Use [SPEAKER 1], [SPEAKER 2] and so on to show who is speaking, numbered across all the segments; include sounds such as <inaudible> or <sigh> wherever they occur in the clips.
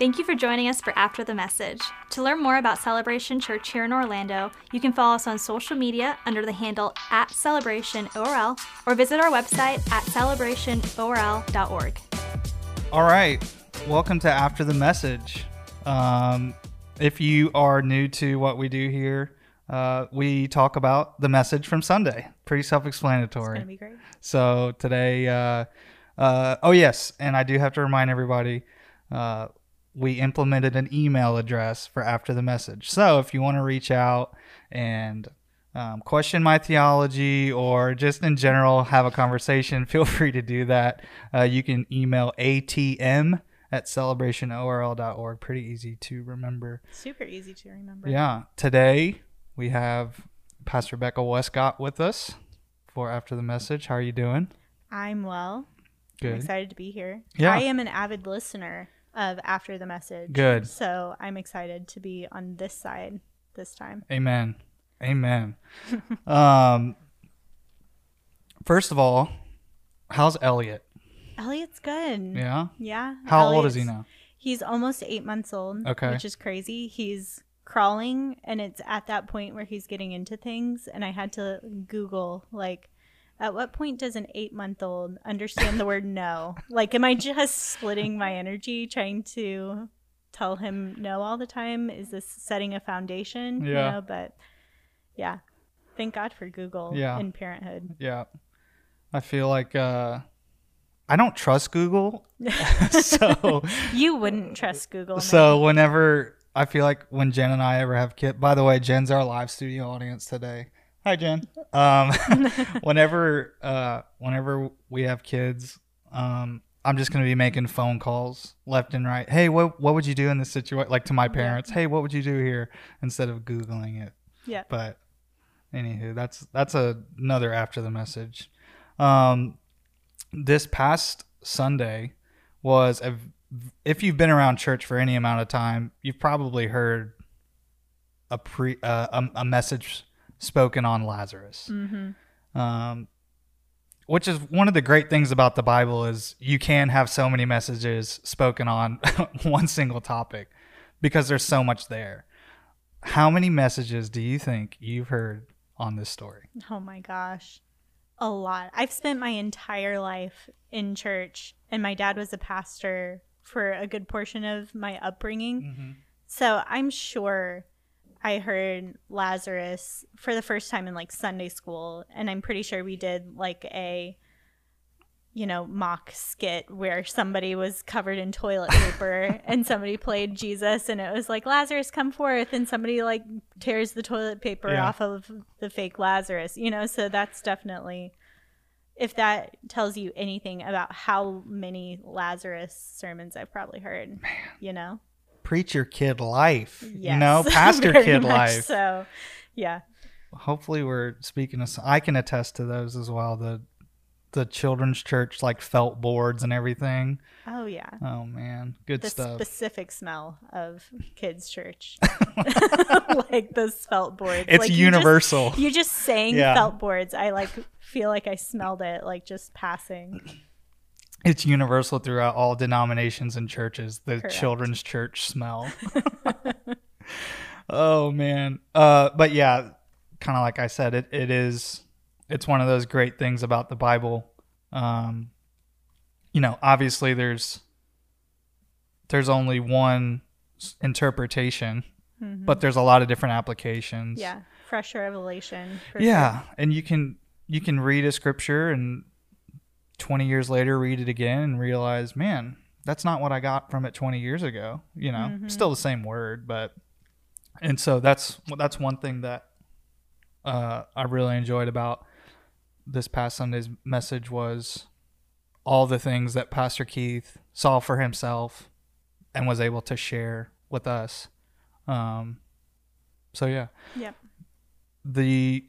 [SPEAKER 1] Thank you for joining us for After the Message. To learn more about Celebration Church here in Orlando, you can follow us on social media under the handle at CelebrationORL or visit our website at celebrationorl.org.
[SPEAKER 2] All right. Welcome to After the Message. Um, if you are new to what we do here, uh, we talk about the message from Sunday. Pretty self explanatory.
[SPEAKER 1] It's going to be great.
[SPEAKER 2] So today, uh, uh, oh, yes. And I do have to remind everybody uh, we implemented an email address for After the Message. So if you want to reach out and um, question my theology or just in general have a conversation, <laughs> feel free to do that. Uh, you can email atm at celebrationorl.org. Pretty easy to remember.
[SPEAKER 1] Super easy to remember.
[SPEAKER 2] Yeah. Today we have Pastor Becca Westcott with us for After the Message. How are you doing?
[SPEAKER 3] I'm well. I'm
[SPEAKER 2] Good.
[SPEAKER 3] excited to be here.
[SPEAKER 2] Yeah.
[SPEAKER 3] I am an avid listener of After the Message.
[SPEAKER 2] Good.
[SPEAKER 3] So I'm excited to be on this side this time.
[SPEAKER 2] Amen. Amen. <laughs> um, first of all, how's Elliot?
[SPEAKER 3] Elliot's good.
[SPEAKER 2] Yeah.
[SPEAKER 3] Yeah.
[SPEAKER 2] How old is he now?
[SPEAKER 3] He's almost eight months old.
[SPEAKER 2] Okay.
[SPEAKER 3] Which is crazy. He's crawling and it's at that point where he's getting into things and I had to Google like at what point does an eight month old understand the word no? Like am I just splitting my energy trying to tell him no all the time? Is this setting a foundation? You
[SPEAKER 2] Yeah.
[SPEAKER 3] know, but yeah. Thank God for Google
[SPEAKER 2] Yeah.
[SPEAKER 3] in parenthood.
[SPEAKER 2] Yeah. I feel like uh, I don't trust Google. <laughs> <laughs> so
[SPEAKER 3] You wouldn't trust Google.
[SPEAKER 2] so whenever I feel like when Jen and I ever have kids. By the way, Jen's our live studio audience today. Hi, Jen. <laughs> Um, <laughs> whenever <laughs> uh, whenever we have kids, um, I'm just gonna be making phone calls left and right. Hey, what what would you do in this situation? Like to my parents. Hey, what would you do here? Instead of googling it.
[SPEAKER 3] Yeah.
[SPEAKER 2] But anywho, that's that's a, another after the message. Um, this past Sunday was a, if you've been around church for any amount of time, you've probably heard a pre uh, a, a message spoken on Lazarus.
[SPEAKER 3] Mm-hmm.
[SPEAKER 2] Um, which is one of the great things about the Bible is you can have so many messages spoken on <laughs> one single topic because there's so much there. How many messages do you think you've heard on this story?
[SPEAKER 3] Oh my gosh. A lot. I've spent my entire life in church, and my dad was a pastor for a good portion of my upbringing. So I'm sure I heard Lazarus for the first time in like Sunday school, and I'm pretty sure we did like a you know, mock skit where somebody was covered in toilet paper <laughs> and somebody played Jesus and it was like Lazarus come forth and somebody like tears the toilet paper
[SPEAKER 2] Yeah.
[SPEAKER 3] off of the fake Lazarus, you know, so that's definitely if that tells you anything about how many Lazarus sermons I've probably heard, you know.
[SPEAKER 2] Preach your kid life, you know, <laughs> pastor kid life.
[SPEAKER 3] So, yeah.
[SPEAKER 2] Hopefully, we're speaking of. I can attest to those as well. The the children's church like felt boards and everything.
[SPEAKER 3] Oh yeah.
[SPEAKER 2] Oh man, good
[SPEAKER 3] the
[SPEAKER 2] stuff.
[SPEAKER 3] specific smell of kids' church, <laughs> <laughs> like those felt boards.
[SPEAKER 2] It's
[SPEAKER 3] Like, you just-
[SPEAKER 2] universal.
[SPEAKER 3] You just saying
[SPEAKER 2] Yeah.
[SPEAKER 3] felt boards. I like feel like I smelled it, like just passing.
[SPEAKER 2] It's universal throughout all denominations and churches. The
[SPEAKER 3] Correct.
[SPEAKER 2] children's church smell. <laughs> <laughs> oh man. Uh, but yeah, kind of like I said, it, it is. It's one of those great things about the Bible. Um, you know, obviously there's there's only one interpretation, but there's a lot of different applications.
[SPEAKER 3] Mm-hmm. Yeah, fresh revelation.
[SPEAKER 2] Yeah, and you can you can read a scripture and 20 years later read it again and realize, man, that's not what I got from it 20 years ago, you know. Still the same word, but and so that's that's one thing that uh, I really enjoyed about this past Sunday's message was all the things that Pastor Keith saw for himself and was able to share with us. Um, so yeah.
[SPEAKER 3] Yep.
[SPEAKER 2] the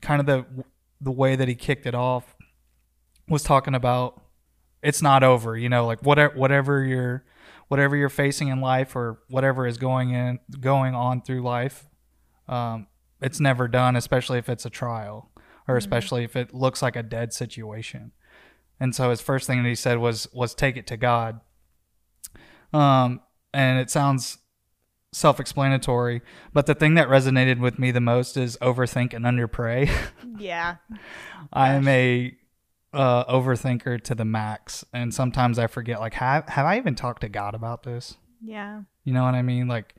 [SPEAKER 2] kind of the the way that he kicked it off was talking about it's not over you know like whatever whatever you're whatever you're facing in life or whatever is going in going on through life um, it's never done especially if it's a trial or especially if it looks like a dead situation and so his first thing that he said was was take it to god um and it sounds self-explanatory, but the thing that resonated with me the most is overthink and underpray. <laughs>
[SPEAKER 3] Yeah.
[SPEAKER 2] I am a uh, overthinker to the max, and sometimes I forget. Like, have have I even talked to God about this?
[SPEAKER 3] Yeah.
[SPEAKER 2] You know what I mean? Like,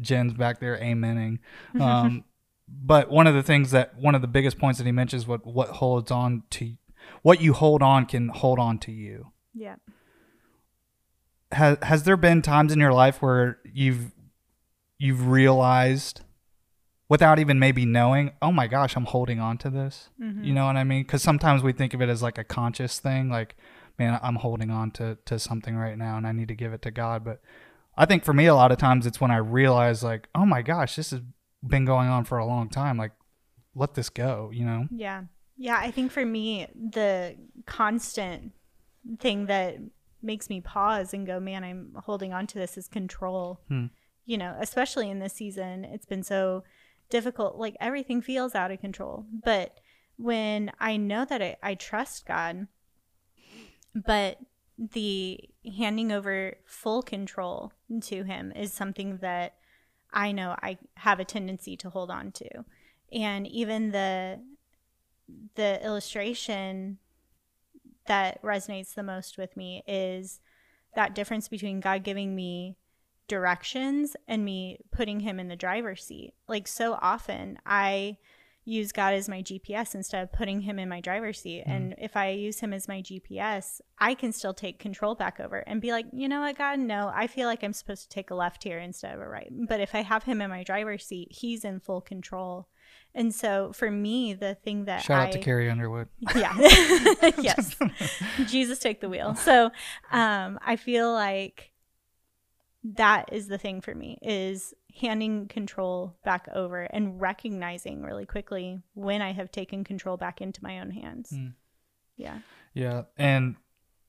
[SPEAKER 2] Jen's back there amening. Um, <laughs> but one of the things that one of the biggest points that he mentions what what holds on to what you hold on can hold on to you.
[SPEAKER 3] Yeah.
[SPEAKER 2] Has has there been times in your life where you've you've realized without even maybe knowing, oh my gosh, I'm holding on to this. You know what I mean? Because sometimes we think of it as like a conscious thing, like, man, I'm holding on to to something right now, and I need to give it to God. But I think for me, a lot of times it's when I realize, like, oh my gosh, this has been going on for a long time. Like, let this go. You know?
[SPEAKER 3] Yeah. Yeah. I think for me, the constant thing that makes me pause and go, man, I'm holding on to this is control.
[SPEAKER 2] Hmm.
[SPEAKER 3] You know, especially in this season, it's been so difficult. Like everything feels out of control. But when I know that I, I trust God, but the handing over full control to Him is something that I know I have a tendency to hold on to. And even the the illustration that resonates the most with me is that difference between God giving me directions and me putting him in the driver's seat. Like so often I use God as my GPS instead of putting him in my driver's seat. And if I use him as my GPS, I can still take control back over and be like, you know what, God, no, I feel like I'm supposed to take a left here instead of a right. But if I have him in my driver's seat, he's in full control. And so for me, the thing that
[SPEAKER 2] Shout
[SPEAKER 3] I,
[SPEAKER 2] out to Carrie Underwood.
[SPEAKER 3] yeah <laughs> <laughs> yes jesus take the wheel so um i feel like that is the thing for me is handing control back over and recognizing really quickly when i have taken control back into my own hands.
[SPEAKER 2] Mm.
[SPEAKER 3] yeah.
[SPEAKER 2] Yeah, and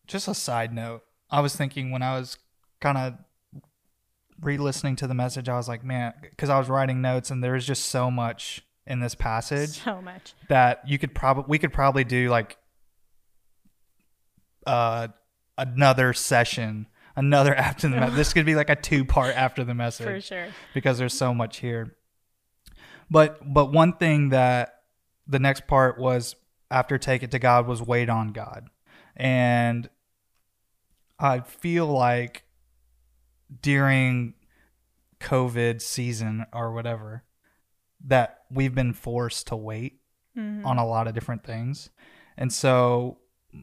[SPEAKER 2] just a side note, I was thinking when I was kind of re-listening to the message, I was like, man, because I was writing notes, and there was just so much in this passage
[SPEAKER 3] so much.
[SPEAKER 2] that you could probably we could probably do like uh another session, another after the me- this could be like a <laughs> two part after the message
[SPEAKER 3] for sure
[SPEAKER 2] because there's so much here. But but one thing that the next part was after take it to God was wait on God. And I feel like during COVID season or whatever that we've been forced to wait
[SPEAKER 3] Mhm.
[SPEAKER 2] on a lot of different things. And so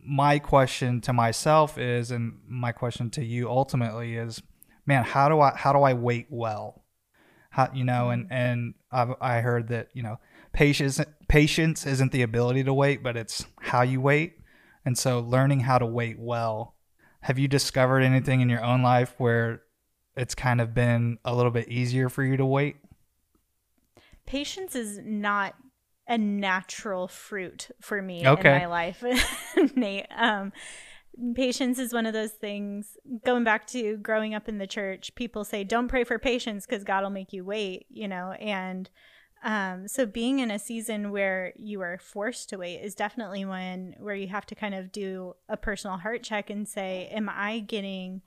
[SPEAKER 2] my question to myself is and my question to you ultimately is man, how do I how do I wait well? How you know, and mm. and I've, I heard that, you know, patience patience isn't the ability to wait, but it's how you wait. And so learning how to wait well. Have you discovered anything in your own life where it's kind of been a little bit easier for you to wait?
[SPEAKER 3] patience is not a natural fruit for me
[SPEAKER 2] Okay.
[SPEAKER 3] in my life <laughs> nate um patience is one of those things going back to growing up in the church people say don't pray for patience because god will make you wait you know and um, so being in a season where you are forced to wait is definitely one where you have to kind of do a personal heart check and say am i getting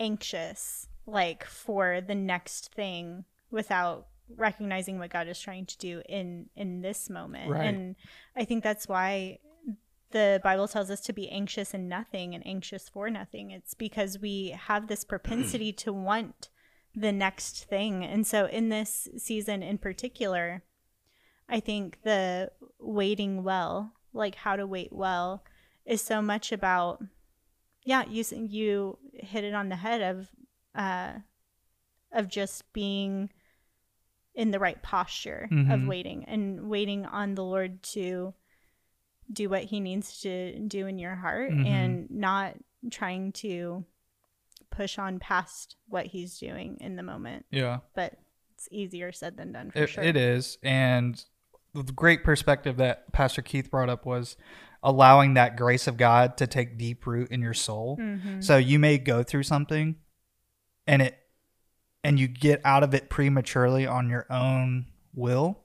[SPEAKER 3] anxious like for the next thing without recognizing what god is trying to do in in this moment
[SPEAKER 2] Right.
[SPEAKER 3] and i think that's why the Bible tells us to be anxious in nothing and anxious for nothing. It's because we have this propensity to want the next thing. And so, in this season in particular, I think the waiting well, like how to wait well, is so much about, yeah, you you hit it on the head of, uh, of just being in the right posture of
[SPEAKER 2] Mhm.
[SPEAKER 3] waiting and waiting on the Lord to do what he needs to do in your heart
[SPEAKER 2] Mhm.
[SPEAKER 3] and not trying to push on past what he's doing in the moment.
[SPEAKER 2] Yeah.
[SPEAKER 3] But it's easier said than done for
[SPEAKER 2] It,
[SPEAKER 3] sure.
[SPEAKER 2] it is. And the great perspective that Pastor Keith brought up was allowing that grace of God to take deep root in your soul.
[SPEAKER 3] Mhm.
[SPEAKER 2] So you may go through something and it and you get out of it prematurely on your own will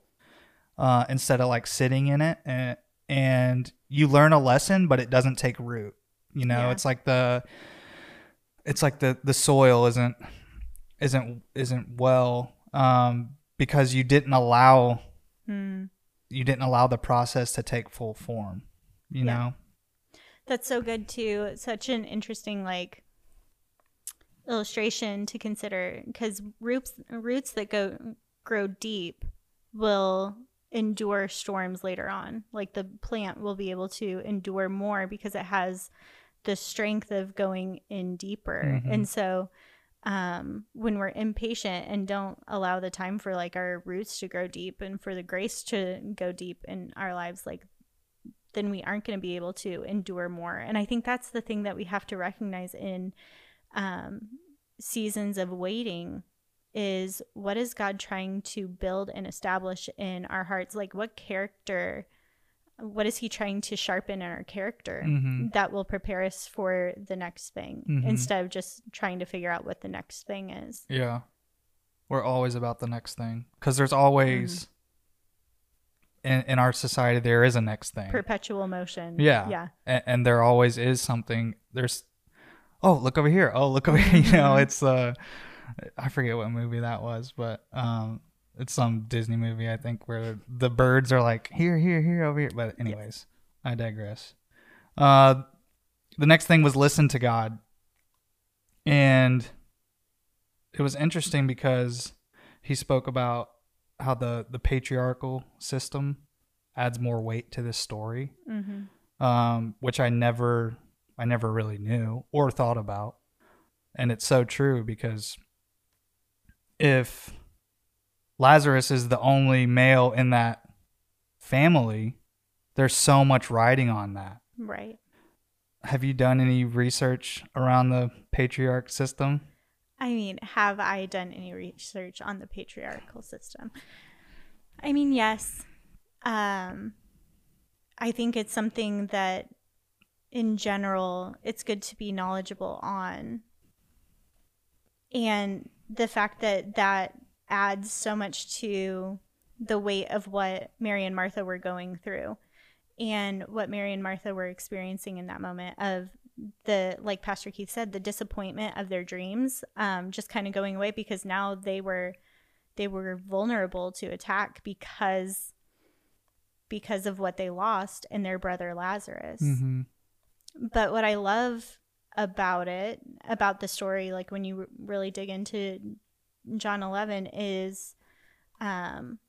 [SPEAKER 2] uh, instead of like sitting in it and and you learn a lesson but it doesn't take root. You know,
[SPEAKER 3] Yeah.
[SPEAKER 2] it's like the it's like the the soil isn't isn't isn't well um, because you didn't allow
[SPEAKER 3] Mm.
[SPEAKER 2] you didn't allow the process to take full form. You
[SPEAKER 3] Yeah.
[SPEAKER 2] know.
[SPEAKER 3] That's so good too. It's such an interesting like illustration to consider because roots roots that go grow deep will endure storms later on. Like the plant will be able to endure more because it has the strength of going in deeper.
[SPEAKER 2] Mhm.
[SPEAKER 3] And so um when we're impatient and don't allow the time for like our roots to grow deep and for the grace to go deep in our lives like then we aren't going to be able to endure more. And I think that's the thing that we have to recognize in um, seasons of waiting is what is God trying to build and establish in our hearts? Like, what character, what is He trying to sharpen in our character
[SPEAKER 2] Mhm.
[SPEAKER 3] that will prepare us for the next thing
[SPEAKER 2] Mhm.
[SPEAKER 3] instead of just trying to figure out what the next thing is?
[SPEAKER 2] Yeah. We're always about the next thing because there's always in in our society there is a next thing.
[SPEAKER 3] Perpetual motion.
[SPEAKER 2] Yeah.
[SPEAKER 3] Yeah.
[SPEAKER 2] and, and there always is something there's oh look over here. Oh look over here. <laughs> You know it's uh i forget what movie that was but um it's some disney movie i think where the birds are like here here here over here. But anyways i digress. Uh the next thing was listen to god. And it was interesting because he spoke about how the the patriarchal system adds more weight to this story
[SPEAKER 3] Mm-hmm.
[SPEAKER 2] um, which I never, I never really knew or thought about, and it's so true because if Lazarus is the only male in that family, there's so much riding on that.
[SPEAKER 3] Right.
[SPEAKER 2] Have you done any research around the patriarch system?
[SPEAKER 3] I mean, have I done any research on the patriarchal system? I mean, yes. Um, I think it's something that, in general, it's good to be knowledgeable on. And the fact that that adds so much to the weight of what Mary and Martha were going through and what Mary and Martha were experiencing in that moment of the like pastor keith said the disappointment of their dreams um, just kind of going away because now they were they were vulnerable to attack because because of what they lost in their brother lazarus
[SPEAKER 2] Mm-hmm.
[SPEAKER 3] But what i love about it about the story like when you really dig into john 11 is um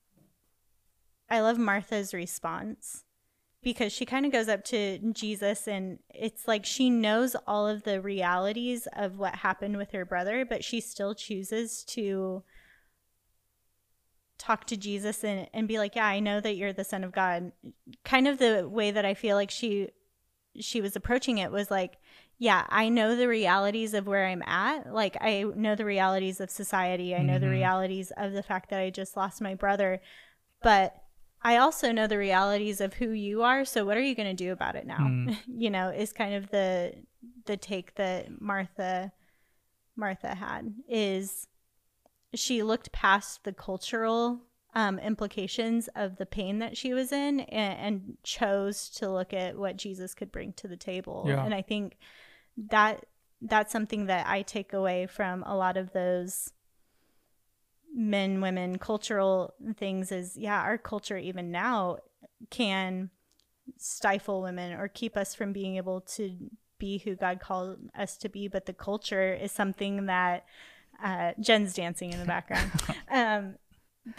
[SPEAKER 3] i love martha's response because she kind of goes up to jesus and it's like she knows all of the realities of what happened with her brother but she still chooses to talk to jesus and, and be like yeah i know that you're the son of god. Kind of the way that i feel like she she was approaching it was like yeah i know the realities of where i'm at. Like i know the realities of society. I know the
[SPEAKER 2] Mhm.
[SPEAKER 3] realities of the fact that i just lost my brother. But i also know the realities of who you are. So what are you going to do about it now?
[SPEAKER 2] Mm. <laughs>
[SPEAKER 3] you know is kind of the the take that martha martha had is she looked past the cultural um, implications of the pain that she was in and, and chose to look at what Jesus could bring to the table.
[SPEAKER 2] Yeah.
[SPEAKER 3] And I think that that's something that I take away from a lot of those men, women, cultural things is yeah, our culture even now can stifle women or keep us from being able to be who God called us to be. But the culture is something that uh, Jen's dancing in the background. <laughs> um,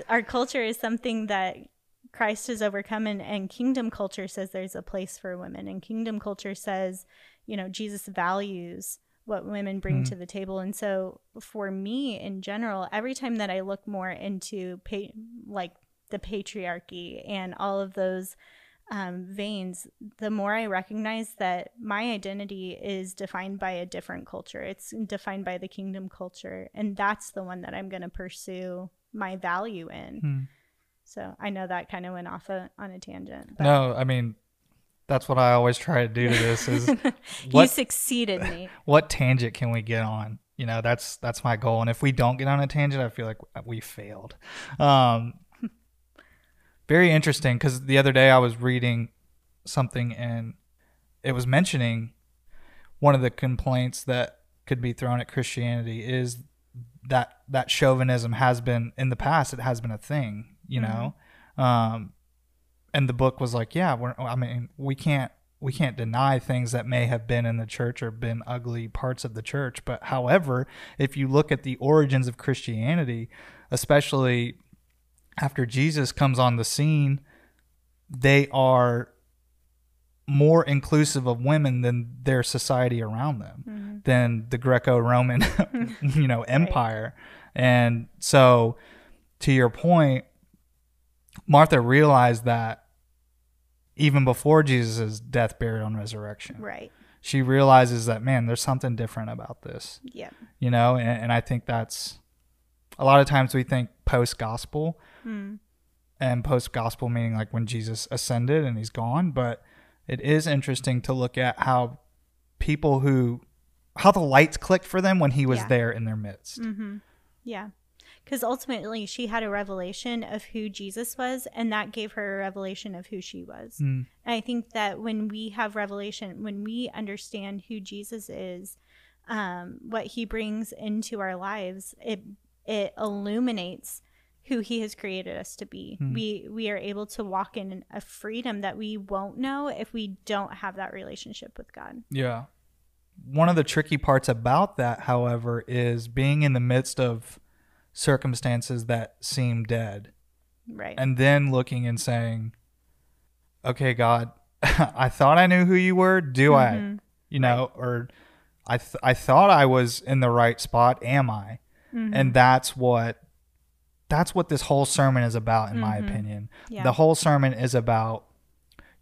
[SPEAKER 3] our culture is something that Christ has overcome, and, and kingdom culture says there's a place for women, and kingdom culture says, you know, Jesus values what women bring
[SPEAKER 2] Mhm.
[SPEAKER 3] to the table. And so, for me in general, every time that I look more into pa- like the patriarchy and all of those um, veins, the more I recognize that my identity is defined by a different culture. It's defined by the kingdom culture, and that's the one that I'm going to pursue my value in.
[SPEAKER 2] Hmm.
[SPEAKER 3] So I know that kind of went off a, on a tangent. But
[SPEAKER 2] No, I mean, that's what I always try to do to this is <laughs>
[SPEAKER 3] you succeeded me. <laughs>
[SPEAKER 2] what tangent can we get on? You know, that's that's my goal. And if we don't get on a tangent, I feel like we failed. Um, <laughs> very interesting because the other day I was reading something and it was mentioning one of the complaints that could be thrown at Christianity is that that chauvinism has been in the past. It has been a thing, you know. Um, and the book was like, yeah, we're. I mean, we can't we can't deny things that may have been in the church or been ugly parts of the church. But however, if you look at the origins of Christianity, especially after Jesus comes on the scene, they are more inclusive of women than their society around them,
[SPEAKER 3] Mm-hmm.
[SPEAKER 2] than the Greco-Roman, <laughs> <laughs> you know, empire. And so, to your point, Martha realized that even before Jesus' death, burial, and resurrection,
[SPEAKER 3] Right.
[SPEAKER 2] she realizes that man, there's something different about this
[SPEAKER 3] Yeah.
[SPEAKER 2] you know and, and i think that's a lot of times we think post gospel
[SPEAKER 3] Mm.
[SPEAKER 2] and post gospel meaning like when jesus ascended and he's gone but it is interesting to look at how people who how the lights clicked for them when he was
[SPEAKER 3] Yeah.
[SPEAKER 2] there in their midst
[SPEAKER 3] Mm-hmm. Yeah. Because ultimately, she had a revelation of who Jesus was, and that gave her a revelation of who she was.
[SPEAKER 2] Mm.
[SPEAKER 3] And I think that when we have revelation, when we understand who Jesus is, um, what he brings into our lives, it it illuminates who he has created us to be.
[SPEAKER 2] Hmm.
[SPEAKER 3] We we are able to walk in a freedom that we won't know if we don't have that relationship with God.
[SPEAKER 2] yeah one of the tricky parts about that however is being in the midst of circumstances that seem dead
[SPEAKER 3] Right.
[SPEAKER 2] and then looking and saying, "Okay, God, <laughs> I thought I knew who you were. Do I?
[SPEAKER 3] Mhm.
[SPEAKER 2] You know, or I th- I thought I was in the right spot. Am I?"
[SPEAKER 3] Mhm.
[SPEAKER 2] And that's what that's what this whole sermon is about, in my
[SPEAKER 3] Mhm.
[SPEAKER 2] opinion.
[SPEAKER 3] Yeah.
[SPEAKER 2] The whole sermon is about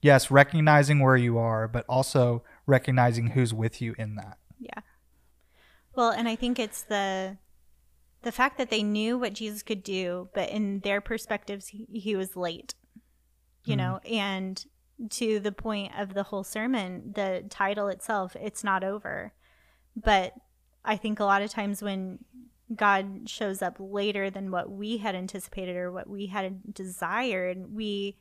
[SPEAKER 2] yes, recognizing where you are, but also recognizing who's with you in that.
[SPEAKER 3] Yeah. Well, and I think it's the the fact that they knew what Jesus could do, but in their perspectives, he, he was late. You know, and to the point of the whole sermon, the title itself, it's not over. But I think a lot of times when God shows up later than what we had anticipated or what we had desired, we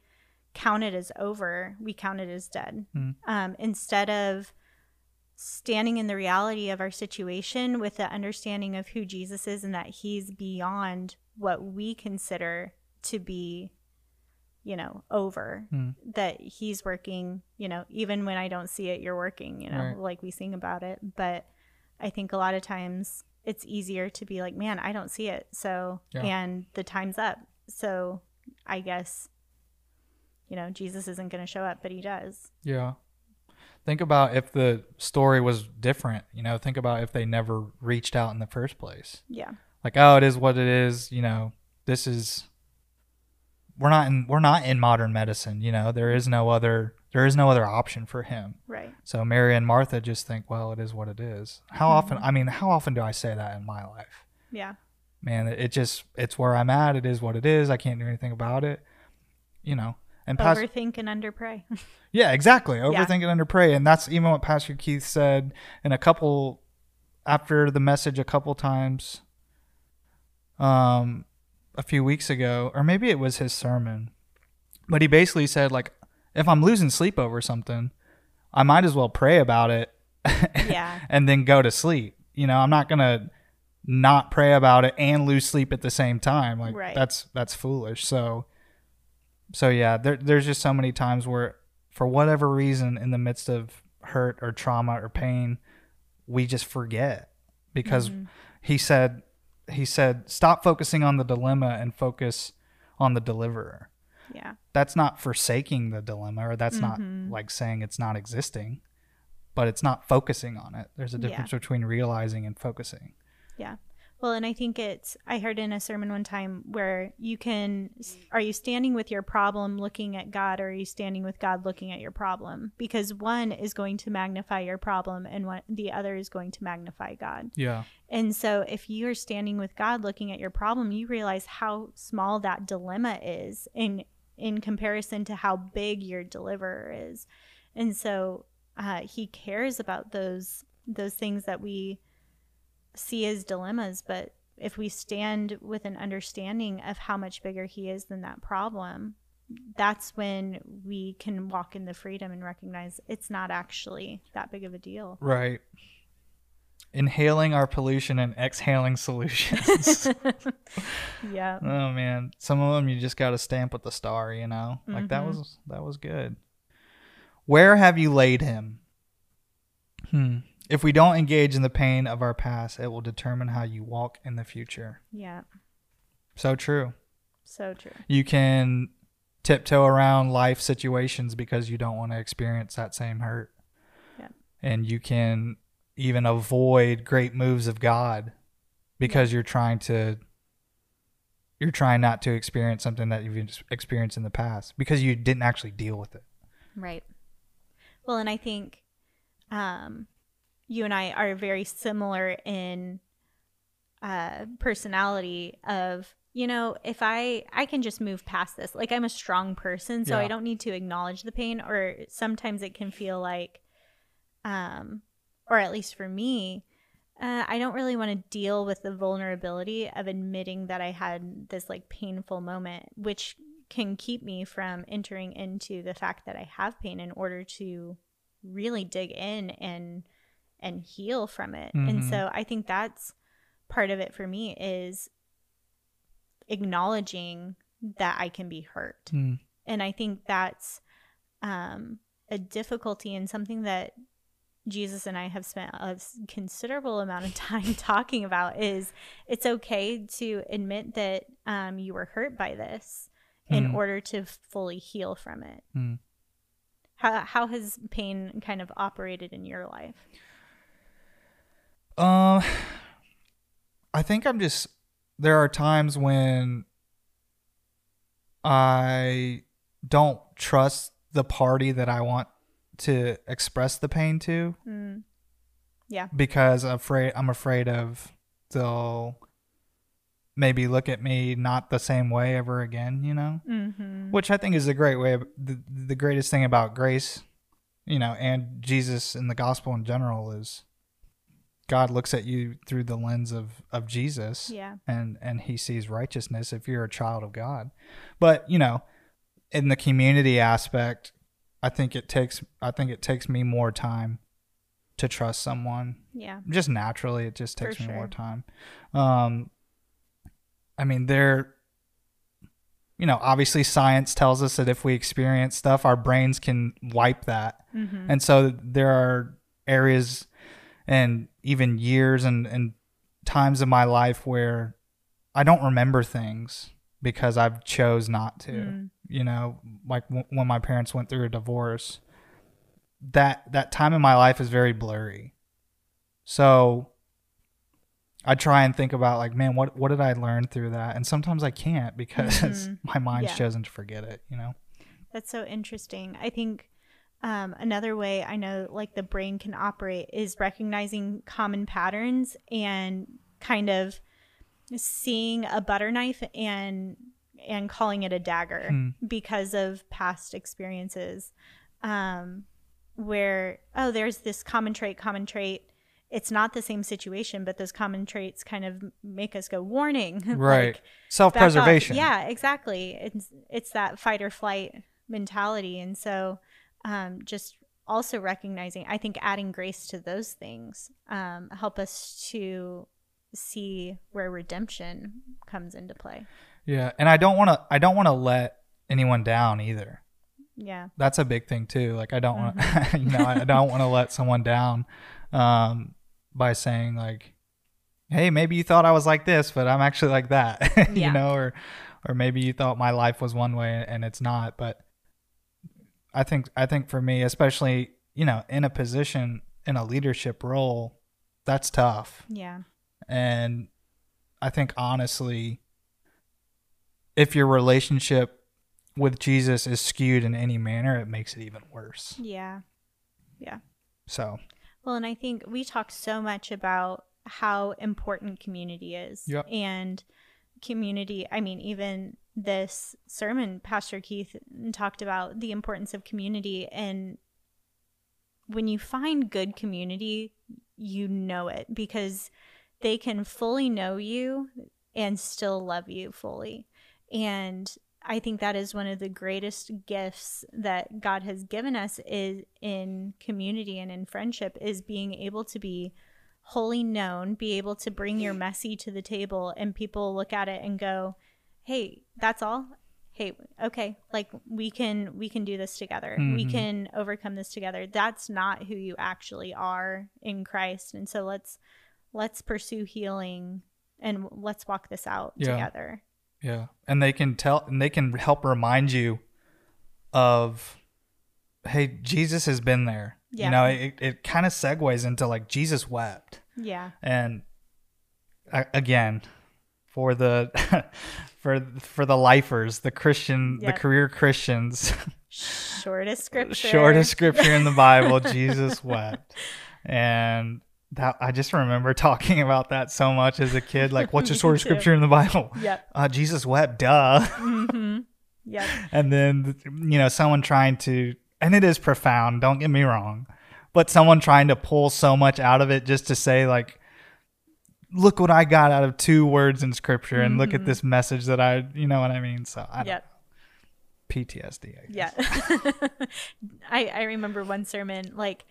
[SPEAKER 3] count it as over. We count it as dead.
[SPEAKER 2] Mhm.
[SPEAKER 3] Um, instead of standing in the reality of our situation with the understanding of who Jesus is and that he's beyond what we consider to be, you know, over.
[SPEAKER 2] Hmm.
[SPEAKER 3] That he's working, you know, even when I don't see it, you're working, you know,
[SPEAKER 2] Right.
[SPEAKER 3] like we sing about it. But I think a lot of times it's easier to be like, man, I don't see it. So,
[SPEAKER 2] Yeah.
[SPEAKER 3] and the time's up. So I guess, you know, Jesus isn't going to show up, but he does.
[SPEAKER 2] Yeah. Think about if the story was different, you know, think about if they never reached out in the first place.
[SPEAKER 3] Yeah.
[SPEAKER 2] Like, oh, it is what it is, you know, this is we're not in we're not in modern medicine, you know. There is no other there is no other option for him.
[SPEAKER 3] Right.
[SPEAKER 2] So Mary and Martha just think, well, it is what it is. How often I mean, how often do I say that in my life?
[SPEAKER 3] Yeah.
[SPEAKER 2] Man, it, just it's where I'm at, it is what it is. I can't do anything about it. You know. And
[SPEAKER 3] Overthink and underpray. <laughs>
[SPEAKER 2] yeah, exactly.
[SPEAKER 3] Yeah.
[SPEAKER 2] Overthink and underpray. And that's even what Pastor Keith said in a couple after the message a couple times um a few weeks ago, or maybe it was his sermon. But he basically said like if I'm losing sleep over something, I might as well pray about it <laughs>
[SPEAKER 3] yeah.
[SPEAKER 2] and then go to sleep. You know, I'm not going to not pray about it and lose sleep at the same time. Like
[SPEAKER 3] Right.
[SPEAKER 2] that's that's foolish. So so yeah, there there's just so many times where for whatever reason in the midst of hurt or trauma or pain, we just forget because
[SPEAKER 3] Mm-hmm.
[SPEAKER 2] he said he said stop focusing on the dilemma and focus on the deliverer.
[SPEAKER 3] Yeah.
[SPEAKER 2] That's not forsaking the dilemma or that's
[SPEAKER 3] Mhm.
[SPEAKER 2] not like saying it's not existing, but it's not focusing on it. There's a
[SPEAKER 3] Yeah.
[SPEAKER 2] difference between realizing and focusing.
[SPEAKER 3] Yeah. Well, and I think it's, I heard in a sermon one time where you can, are you standing with your problem looking at God or are you standing with God looking at your problem? Because one is going to magnify your problem and one, the other is going to magnify God.
[SPEAKER 2] Yeah.
[SPEAKER 3] And so if you're standing with God looking at your problem, you realize how small that dilemma is in in comparison to how big your deliverer is. And so uh, he cares about those those things that we see as dilemmas, but if we stand with an understanding of how much bigger he is than that problem, that's when we can walk in the freedom and recognize it's not actually that big of a deal.
[SPEAKER 2] Right. Inhaling our pollution and exhaling solutions. <laughs>
[SPEAKER 3] yeah.
[SPEAKER 2] oh man, some of them you just got to stamp with the star, you know. Like that
[SPEAKER 3] Mhm.
[SPEAKER 2] was that was good. Where have you laid him? Hmm. If we don't engage in the pain of our past, it will determine how you walk in the future.
[SPEAKER 3] Yeah.
[SPEAKER 2] So true.
[SPEAKER 3] So true.
[SPEAKER 2] You can tiptoe around life situations because you don't want to experience that same hurt.
[SPEAKER 3] Yeah.
[SPEAKER 2] And you can even avoid great moves of God because you're trying to you're trying not to experience something that you've experienced in the past because you didn't actually deal with it.
[SPEAKER 3] Right. Well, and I think um, you and I are very similar in uh, personality. Of you know, if I I can just move past this. Like I'm a strong person, so I don't need to acknowledge the pain. Or sometimes it can feel like, um, or at least for me. Uh, I don't really want to deal with the vulnerability of admitting that I had this like painful moment, which can keep me from entering into the fact that I have pain in order to really dig in and and heal from it. And
[SPEAKER 2] Mhm.
[SPEAKER 3] so I think that's part of it for me is acknowledging that I can be hurt.
[SPEAKER 2] Mm.
[SPEAKER 3] And I think that's um, a difficulty and something that Jesus and I have spent a considerable amount of <laughs> time talking about is it's okay to admit that um, you were hurt by this in
[SPEAKER 2] Mm.
[SPEAKER 3] order to fully heal from it.
[SPEAKER 2] Mm.
[SPEAKER 3] How, how has pain kind of operated in your life?
[SPEAKER 2] Um, I think I'm just. There are times when I don't trust the party that I want to express the pain to
[SPEAKER 3] Mm. Yeah.
[SPEAKER 2] because I'm afraid I'm afraid of they'll maybe look at me not the same way ever again. You know,
[SPEAKER 3] Mm-hmm.
[SPEAKER 2] which I think is a great way. Of, the the greatest thing about grace, you know, and Jesus and the gospel in general is God looks at you through the lens of of Jesus,
[SPEAKER 3] Yeah.
[SPEAKER 2] and and He sees righteousness if you're a child of God. But you know, in the community aspect, I think it takes I think it takes me more time to trust someone
[SPEAKER 3] Yeah.
[SPEAKER 2] just naturally it just
[SPEAKER 3] For
[SPEAKER 2] takes me more time um i mean there you know obviously science tells us that if we experience stuff our brains can wipe that
[SPEAKER 3] Mm-hmm.
[SPEAKER 2] and so there are areas and even years and and times in my life where i don't remember things because i've chose not to
[SPEAKER 3] Mm.
[SPEAKER 2] You know like w- when my parents went through a divorce that that time in my life is very blurry so i try and think about like man what what did i learn through that and sometimes i can't because
[SPEAKER 3] Mhm. <laughs>
[SPEAKER 2] my mind's
[SPEAKER 3] Yeah.
[SPEAKER 2] chosen to forget it you know
[SPEAKER 3] That's so interesting. I think um, another way I know like the brain can operate is recognizing common patterns and kind of seeing a butter knife and and calling it a dagger
[SPEAKER 2] Hmm.
[SPEAKER 3] because of past experiences um, where oh there's this common trait common trait it's not the same situation but those common traits kind of make us go warning <laughs>
[SPEAKER 2] right
[SPEAKER 3] like,
[SPEAKER 2] self-preservation.
[SPEAKER 3] Yeah, exactly. It's it's that fight or flight mentality, and so um, just also recognizing, I think, adding grace to those things um, help us to see where redemption comes into play.
[SPEAKER 2] Yeah and i don't want to i don't want to let anyone down either.
[SPEAKER 3] Yeah,
[SPEAKER 2] that's a big thing too like i don't want <laughs> you know i don't want to let someone down um by saying like hey maybe you thought i was like this but i'm actually like that <laughs> you
[SPEAKER 3] Yeah.
[SPEAKER 2] know or or maybe you thought my life was one way and it's not but i think i think for me especially you know in a position in a leadership role that's tough.
[SPEAKER 3] Yeah,
[SPEAKER 2] and I think honestly, if your relationship with Jesus is skewed in any manner, it makes it even worse.
[SPEAKER 3] yeah. Yeah.
[SPEAKER 2] So,
[SPEAKER 3] Well, and I think we talk so much about how important community is.
[SPEAKER 2] Yep.
[SPEAKER 3] And community, I mean, even this sermon, Pastor Keith talked about the importance of community. And when you find good community, you know it because they can fully know you and still love you fully. And I think that is one of the greatest gifts that God has given us is in community and in friendship is being able to be wholly known, be able to bring your messy to the table and people look at it and go, "Hey, that's all." Hey, okay, like we can we can do this together. We
[SPEAKER 2] Mhm.
[SPEAKER 3] can overcome this together. That's not who you actually are in Christ. And so let's let's pursue healing and let's walk this out
[SPEAKER 2] Yeah.
[SPEAKER 3] together.
[SPEAKER 2] Yeah. And they can tell and they can help remind you of hey, Jesus has been there.
[SPEAKER 3] Yeah.
[SPEAKER 2] You know, it, it kind of segues into like Jesus wept.
[SPEAKER 3] Yeah.
[SPEAKER 2] And a- again, for the <laughs> for for the lifers, the Christian,
[SPEAKER 3] Yep.
[SPEAKER 2] the career Christians,
[SPEAKER 3] Shortest <laughs> scripture.
[SPEAKER 2] shortest scripture in the Bible, <laughs> Jesus wept. And that I just remember <laughs> talking about that so much as a kid. Like, what's your <laughs> shortest
[SPEAKER 3] too.
[SPEAKER 2] scripture in the Bible?
[SPEAKER 3] Yep.
[SPEAKER 2] Uh, Jesus wept, duh.
[SPEAKER 3] hmm Yep. <laughs>
[SPEAKER 2] and then you know someone trying to and it is profound don't get me wrong but someone trying to pull so much out of it just to say like look what i got out of two words in scripture and look at this message that i you know what i mean so i don't
[SPEAKER 3] Yep.
[SPEAKER 2] know. ptsd I guess.
[SPEAKER 3] Yeah. I I remember one sermon like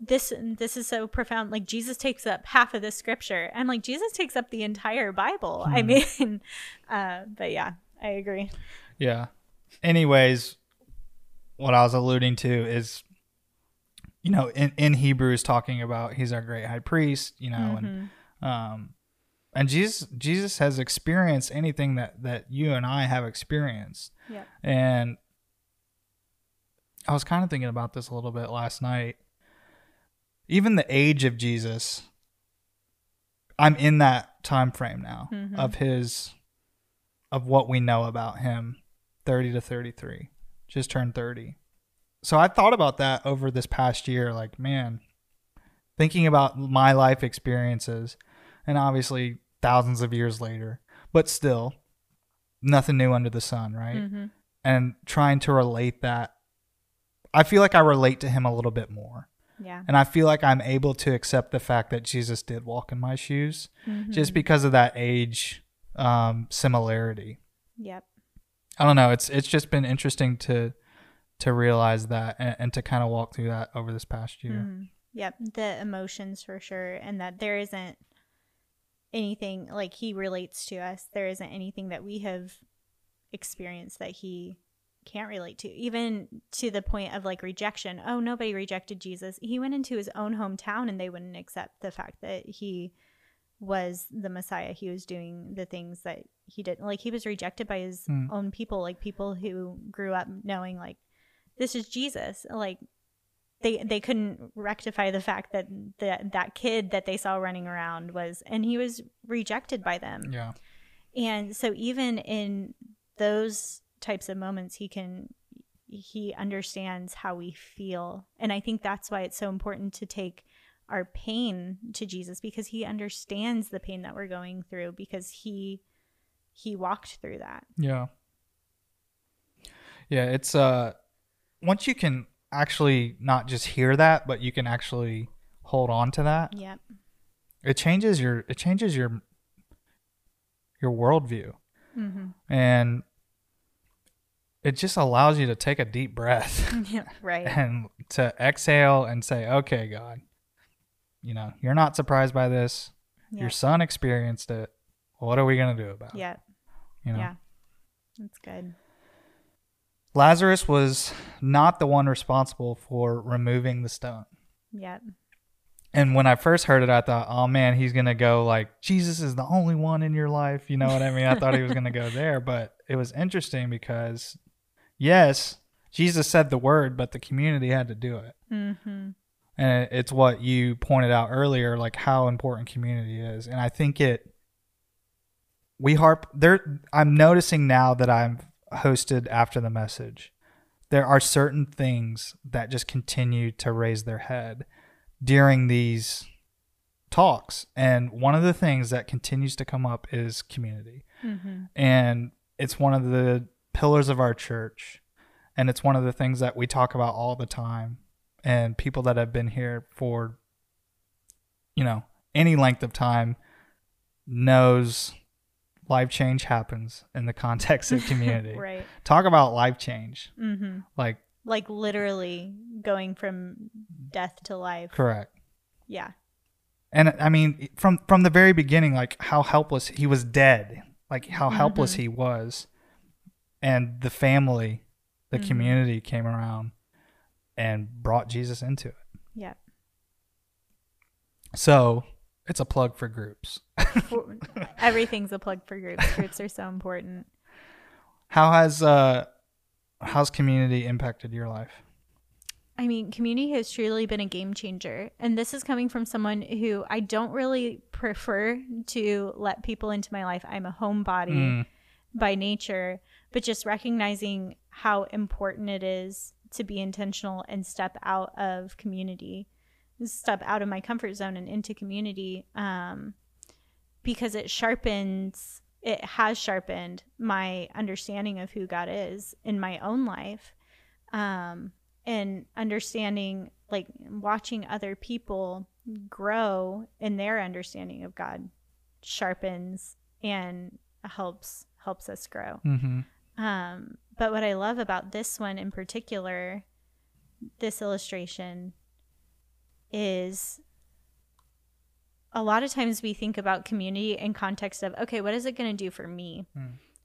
[SPEAKER 3] this this is so profound like Jesus takes up half of the scripture and like Jesus takes up the entire Bible. I mean <laughs> uh but yeah, I agree.
[SPEAKER 2] yeah anyways what i was alluding to is you know in, in hebrews talking about he's our great high priest you know and um and jesus jesus has experienced anything that that you and i have experienced
[SPEAKER 3] Yeah.
[SPEAKER 2] and i was kind of thinking about this a little bit last night even the age of jesus i'm in that time frame now
[SPEAKER 3] Mhm.
[SPEAKER 2] of his of what we know about him 30 to 33 just turned 30 so i thought about that over this past year like man thinking about my life experiences and obviously thousands of years later but still nothing new under the sun right
[SPEAKER 3] Mm-hmm.
[SPEAKER 2] and trying to relate that i feel like i relate to him a little bit more
[SPEAKER 3] Yeah.
[SPEAKER 2] and i feel like i'm able to accept the fact that jesus did walk in my shoes
[SPEAKER 3] Mhm.
[SPEAKER 2] just because of that age um, similarity
[SPEAKER 3] Yep.
[SPEAKER 2] I don't know. It's it's just been interesting to to realize that and, and to kind of walk through that over this past year.
[SPEAKER 3] Mhm. Yep, the emotions for sure, and that there isn't anything like he relates to us. There isn't anything that we have experienced that he can't relate to, even to the point of like rejection. Oh, nobody rejected Jesus. He went into his own hometown and they wouldn't accept the fact that he was the Messiah. He was doing the things that he didn't Like he was rejected by his
[SPEAKER 2] Hmm.
[SPEAKER 3] own people, like people who grew up knowing like this is Jesus. Like they they couldn't rectify the fact that that that kid that they saw running around was and he was rejected by them.
[SPEAKER 2] Yeah.
[SPEAKER 3] And so even in those types of moments he can he understands how we feel. And I think that's why it's so important to take our pain to Jesus because he understands the pain that we're going through because he he walked through that.
[SPEAKER 2] Yeah. Yeah, it's uh once you can actually not just hear that, but you can actually hold on to that,
[SPEAKER 3] Yep.
[SPEAKER 2] it changes your it changes your your worldview.
[SPEAKER 3] Mhm.
[SPEAKER 2] And it just allows you to take a deep breath. <laughs>
[SPEAKER 3] yeah, right. <laughs>
[SPEAKER 2] and to exhale and say, okay, God, you know, you're not surprised by this. Your son experienced it. What are we going to do about it?
[SPEAKER 3] Yeah.
[SPEAKER 2] You know?
[SPEAKER 3] Yeah. That's good.
[SPEAKER 2] Lazarus was not the one responsible for removing the stone.
[SPEAKER 3] Yep.
[SPEAKER 2] And when I first heard it, I thought, oh man, he's going to go like, Jesus is the only one in your life. You know what I mean? I thought he was going to go <laughs> there. But it was interesting because, yes, Jesus said the word, but the community had to do it.
[SPEAKER 3] Mm-hmm.
[SPEAKER 2] and it's what you pointed out earlier like how important community is and i think it we harp there i'm noticing now that i'm hosted after the message there are certain things that just continue to raise their head during these talks and one of the things that continues to come up is community
[SPEAKER 3] Mm-hmm.
[SPEAKER 2] and it's one of the pillars of our church and it's one of the things that we talk about all the time and people that have been here for you know any length of time knows life change happens in the <laughs> context of community <laughs>
[SPEAKER 3] right.
[SPEAKER 2] talk about life change
[SPEAKER 3] Mm-hmm.
[SPEAKER 2] like
[SPEAKER 3] Like literally going from death to life.
[SPEAKER 2] correct
[SPEAKER 3] Yeah.
[SPEAKER 2] And I mean, from from the very beginning, like how helpless he was dead, like how helpless he was, and the family, the community came around and brought Jesus into it.
[SPEAKER 3] Yeah.
[SPEAKER 2] So it's a plug for groups. <laughs>
[SPEAKER 3] Everything's a plug for groups. Groups are so important.
[SPEAKER 2] How has uh how's community impacted your life?
[SPEAKER 3] I mean, community has truly been a game changer. And this is coming from someone who I don't really prefer to let people into my life. I'm a homebody
[SPEAKER 2] Mm.
[SPEAKER 3] by nature, but just recognizing how important it is to be intentional and step out of community, step out of my comfort zone and into community, um, because it sharpens, it has sharpened my understanding of who God is in my own life. Um, and understanding, like watching other people grow in their understanding of God sharpens and helps helps us grow.
[SPEAKER 2] Mm-hmm.
[SPEAKER 3] Um, but what I love about this one in particular, this illustration, is a lot of times we think about community in context of, okay, what is it going to do for me?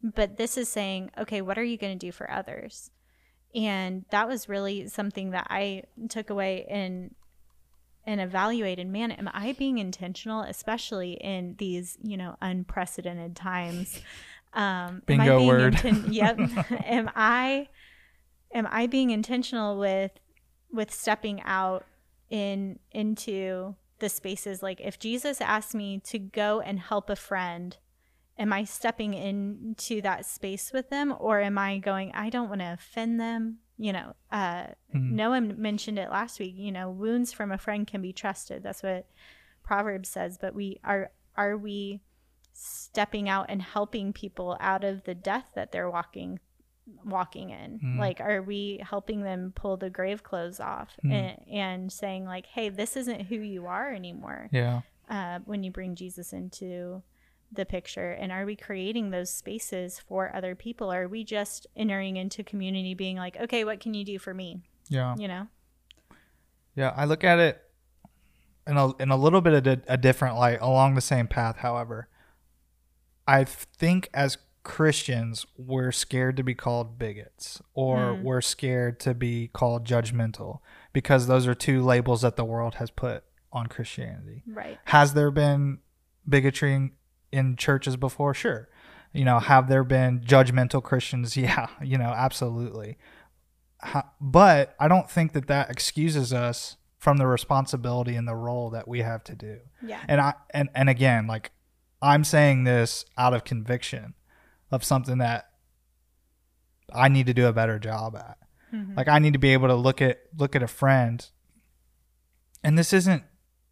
[SPEAKER 3] But this is saying, okay, what are you going to do for others? And that was really something that I took away and and evaluated man am i being intentional especially in these you know unprecedented times <laughs> um
[SPEAKER 2] Bingo
[SPEAKER 3] being
[SPEAKER 2] word.
[SPEAKER 3] inten- <laughs> yep. <laughs> Am i am i being intentional with with stepping out in into the spaces? Like if jesus asked me to go and help a friend am i stepping into that space with them? Or am i going i don't want to offend them you know? Uh
[SPEAKER 2] Mhm.
[SPEAKER 3] noah mentioned it last week you know wounds from a friend can be trusted. That's what proverbs says but we are are we stepping out and helping people out of the death that they're walking walking in
[SPEAKER 2] Mhm.
[SPEAKER 3] like are we helping them pull the grave clothes off
[SPEAKER 2] Mhm.
[SPEAKER 3] and, and saying like hey this isn't who you are anymore
[SPEAKER 2] Yeah.
[SPEAKER 3] uh, when you bring jesus into the picture and are we creating those spaces for other people are we just entering into community being like okay what can you do for me
[SPEAKER 2] Yeah.
[SPEAKER 3] you know
[SPEAKER 2] Yeah, I look at it in a in a little bit of a, a different light along the same path. However, I think as Christians, we're scared to be called bigots or hmm. we're scared to be called judgmental because those are two labels that the world has put on Christianity.
[SPEAKER 3] right
[SPEAKER 2] Has there been bigotry in, in churches before? Sure. You know, have there been judgmental Christians? <laughs> Yeah, you know, absolutely. But I don't think that that excuses us from the responsibility and the role that we have to do.
[SPEAKER 3] yeah
[SPEAKER 2] And I and and again, like I'm saying this out of conviction of something that I need to do a better job at. Mm-hmm. Like I need to be able to look at look at a friend and this isn't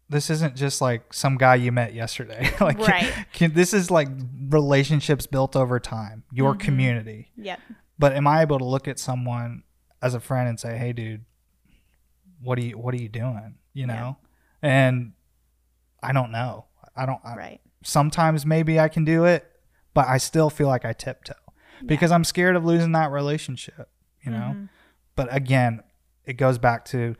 [SPEAKER 2] this isn't just like some guy you met yesterday. <laughs> like
[SPEAKER 3] Right.
[SPEAKER 2] can, this is like relationships built over time, your mm-hmm. community.
[SPEAKER 3] yep
[SPEAKER 2] But am I able to look at someone as a friend and say, "Hey, dude, what are you what are you doing?" You
[SPEAKER 3] Yeah.
[SPEAKER 2] know, and I don't know. I don't. I,
[SPEAKER 3] right
[SPEAKER 2] Sometimes maybe I can do it, but I still feel like I tiptoe because I'm scared of losing that relationship. You know.
[SPEAKER 3] Mm-hmm.
[SPEAKER 2] But again, it goes back to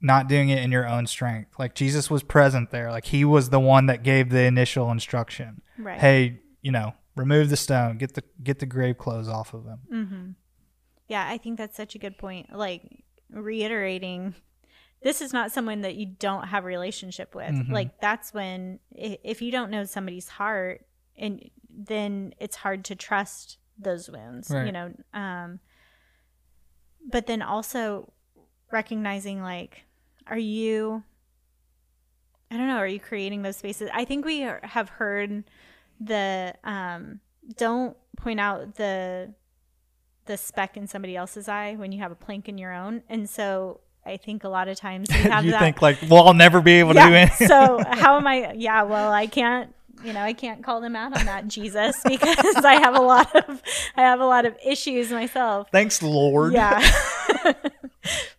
[SPEAKER 2] not doing it in your own strength. Like Jesus was present there. Like he was the one that gave the initial instruction.
[SPEAKER 3] right
[SPEAKER 2] Hey, you know, remove the stone, get the get the grave clothes off of him.
[SPEAKER 3] Mm-hmm. Yeah, I think that's such a good point. Like reiterating, this is not someone that you don't have a relationship with.
[SPEAKER 2] Mhm.
[SPEAKER 3] Like that's when if you don't know somebody's heart, and then it's hard to trust those wounds. You know, um, but then also recognizing like, are you? I don't know. Are you creating those spaces? I think we are, have heard the um, don't point out the the speck in somebody else's eye when you have a plank in your own. And so I think a lot of times we <laughs> have
[SPEAKER 2] you
[SPEAKER 3] that.
[SPEAKER 2] think like, well, I'll never be able to do
[SPEAKER 3] yeah.
[SPEAKER 2] anything.
[SPEAKER 3] so <laughs> how am I? Yeah. Well, I can't. You know, I can't call them out on that, Jesus, <laughs> because I have a lot of I have a lot of issues myself.
[SPEAKER 2] Thanks, Lord.
[SPEAKER 3] Yeah.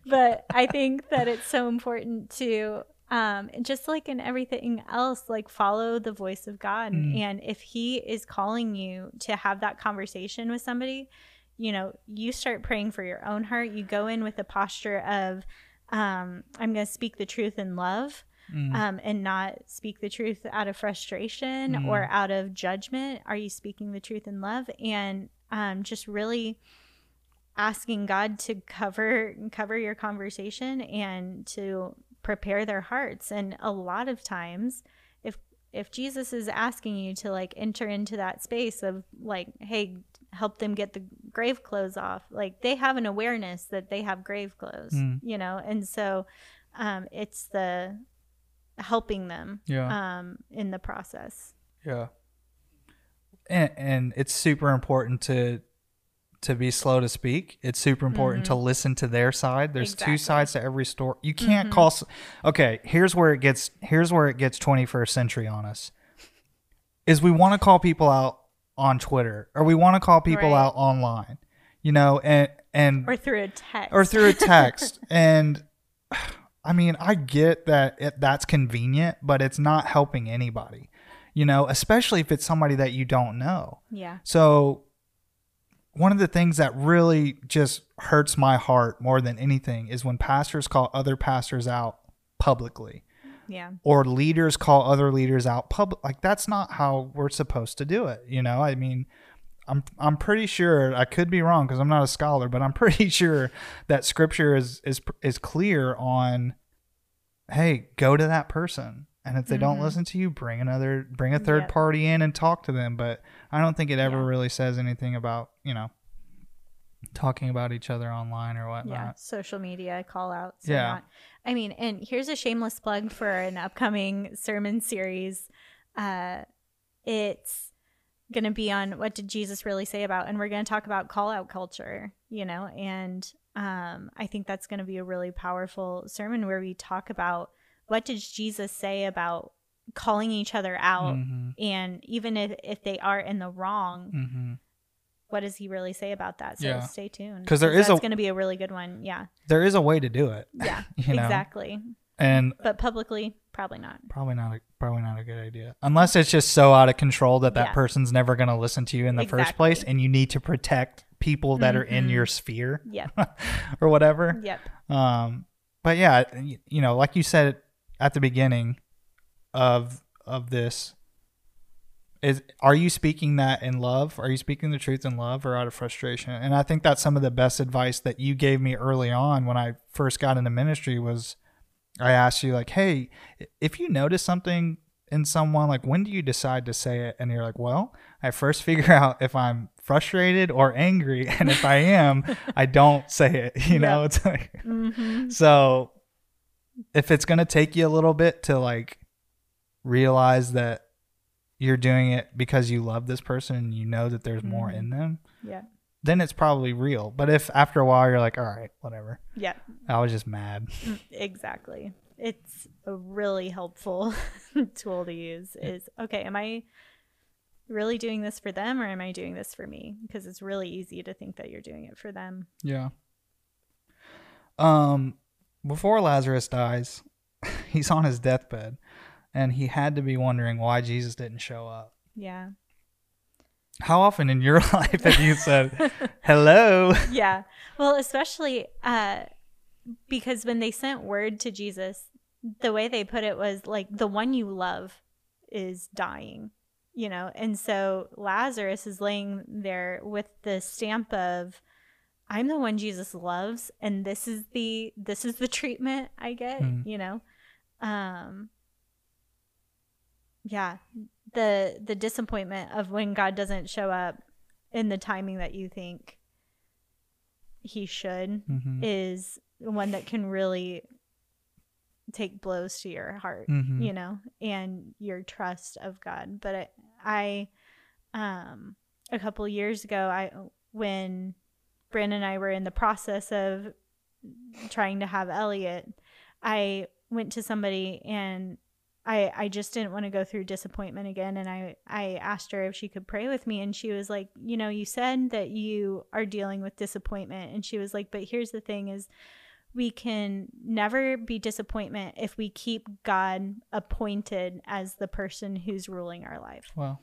[SPEAKER 3] but I think that it's so important to um just like in everything else like follow the voice of God and if he is calling you to have that conversation with somebody, you know, you start praying for your own heart. You go in with a posture of um I'm going to speak the truth in love.
[SPEAKER 2] Mm.
[SPEAKER 3] um, and not speak the truth out of frustration
[SPEAKER 2] Mm.
[SPEAKER 3] or out of judgment? Are you speaking the truth in love? And um, just really asking God to cover cover your conversation and to prepare their hearts. And a lot of times, if if Jesus is asking you to like enter into that space of like, hey, help them get the grave clothes off, like they have an awareness that they have grave clothes,
[SPEAKER 2] Mm.
[SPEAKER 3] you know, and so um, it's the helping them
[SPEAKER 2] Yeah.
[SPEAKER 3] um, in the process.
[SPEAKER 2] Yeah. And, and it's super important to to be slow to speak. It's super important to listen to their side. There's two
[SPEAKER 3] Mm-hmm.
[SPEAKER 2] Sides to every story. You can't call Okay, here's where it gets here's where it gets 21st century on us. Is we want to call people out on Twitter or we want to call people
[SPEAKER 3] Right.
[SPEAKER 2] out online. You know, and and
[SPEAKER 3] Or through a text.
[SPEAKER 2] or through a text <laughs> and i mean i get that it, that's convenient but it's not helping anybody you know especially if it's somebody that you don't know
[SPEAKER 3] yeah.
[SPEAKER 2] so one of the things that really just hurts my heart more than anything is when pastors call other pastors out publicly
[SPEAKER 3] Yeah.
[SPEAKER 2] or leaders call other leaders out public like that's not how we're supposed to do it you know i mean i'm i'm pretty sure i could be wrong because i'm not a scholar but i'm <laughs> pretty sure that scripture is is is clear on hey go to that person and if they don't mm-hmm. listen to you bring another bring a third
[SPEAKER 3] Yep.
[SPEAKER 2] party in and talk to them but i don't think it ever
[SPEAKER 3] Yeah.
[SPEAKER 2] really says anything about you know talking about each other online or whatnot
[SPEAKER 3] Yeah. Social media call outs.
[SPEAKER 2] Yeah.
[SPEAKER 3] Yeah. I mean, and here's a shameless plug for an upcoming sermon series. Uh, it's going to be on what did Jesus really say about, and we're going to talk about call out culture, you know, and um, I think that's going to be a really powerful sermon where we talk about what did Jesus say about calling each other out,
[SPEAKER 2] Mhm.
[SPEAKER 3] and even if, if they are in the wrong,
[SPEAKER 2] hmm
[SPEAKER 3] what does he really say about that? So
[SPEAKER 2] Yeah.
[SPEAKER 3] stay tuned.
[SPEAKER 2] Because there is
[SPEAKER 3] that's going to be a really good one. Yeah.
[SPEAKER 2] there is a way to do it <laughs>
[SPEAKER 3] Yeah, <laughs>
[SPEAKER 2] You know?
[SPEAKER 3] exactly.
[SPEAKER 2] and
[SPEAKER 3] But publicly, probably not.
[SPEAKER 2] Probably not a probably not a good idea. Unless it's just so out of control that that
[SPEAKER 3] Yeah.
[SPEAKER 2] person's never going to listen to you in the first place and you need to protect people that are in your sphere
[SPEAKER 3] Yep. <laughs>
[SPEAKER 2] or whatever.
[SPEAKER 3] Yep.
[SPEAKER 2] Um but yeah, you know, like you said at the beginning of of this is are you speaking that in love? Are you speaking the truth in love or out of frustration? And I think that's some of the best advice that you gave me early on when I first got into ministry was I asked you like, "Hey, if you notice something in someone, like when do you decide to say it?" And you're like, "Well, I first <laughs> figure out if I'm frustrated or angry, <laughs> and if I am, I don't say it." <laughs> You know, it's like
[SPEAKER 3] hmm
[SPEAKER 2] so if it's going to take you a little bit to like realize that you're doing it because you love this person and you know that there's more
[SPEAKER 3] Mhm.
[SPEAKER 2] in them,
[SPEAKER 3] Yeah.
[SPEAKER 2] then it's probably real. But if after a while you're like, "All right, whatever.
[SPEAKER 3] Yeah.
[SPEAKER 2] I was just mad."
[SPEAKER 3] Mm, Exactly. It's a really helpful <laughs> tool to use. Is okay. Am I really doing this for them or am I doing this for me? Because it's really easy to think that you're doing it for them.
[SPEAKER 2] Yeah. Um, before Lazarus dies, <laughs> he's on his deathbed, and he had to be wondering why Jesus didn't show up.
[SPEAKER 3] Yeah.
[SPEAKER 2] How often in your <laughs> life have you said, "Hello"? <laughs>
[SPEAKER 3] yeah. Well, especially uh, because when they sent word to Jesus, the way they put it was like the one you love is dying, you know, and so Lazarus is laying there with the stamp of I'm the one Jesus loves, and this is the this is the treatment I get,
[SPEAKER 2] Mm.
[SPEAKER 3] you know. Um. Yeah, the the disappointment of when God doesn't show up in the timing that you think he should
[SPEAKER 2] Mhm.
[SPEAKER 3] is one that can really take blows to your heart,
[SPEAKER 2] Mhm.
[SPEAKER 3] you know, and your trust of God. But I, I um, a couple years ago, I when Brandon and I were in the process of trying to have Elliot, I went to somebody and I I just didn't want to go through disappointment again and I I asked her if she could pray with me and she was like, "You know, you said that you are dealing with disappointment." And she was like, "But here's the thing is we can never be disappointment if we keep God appointed as the person who's ruling our life."
[SPEAKER 2] Well,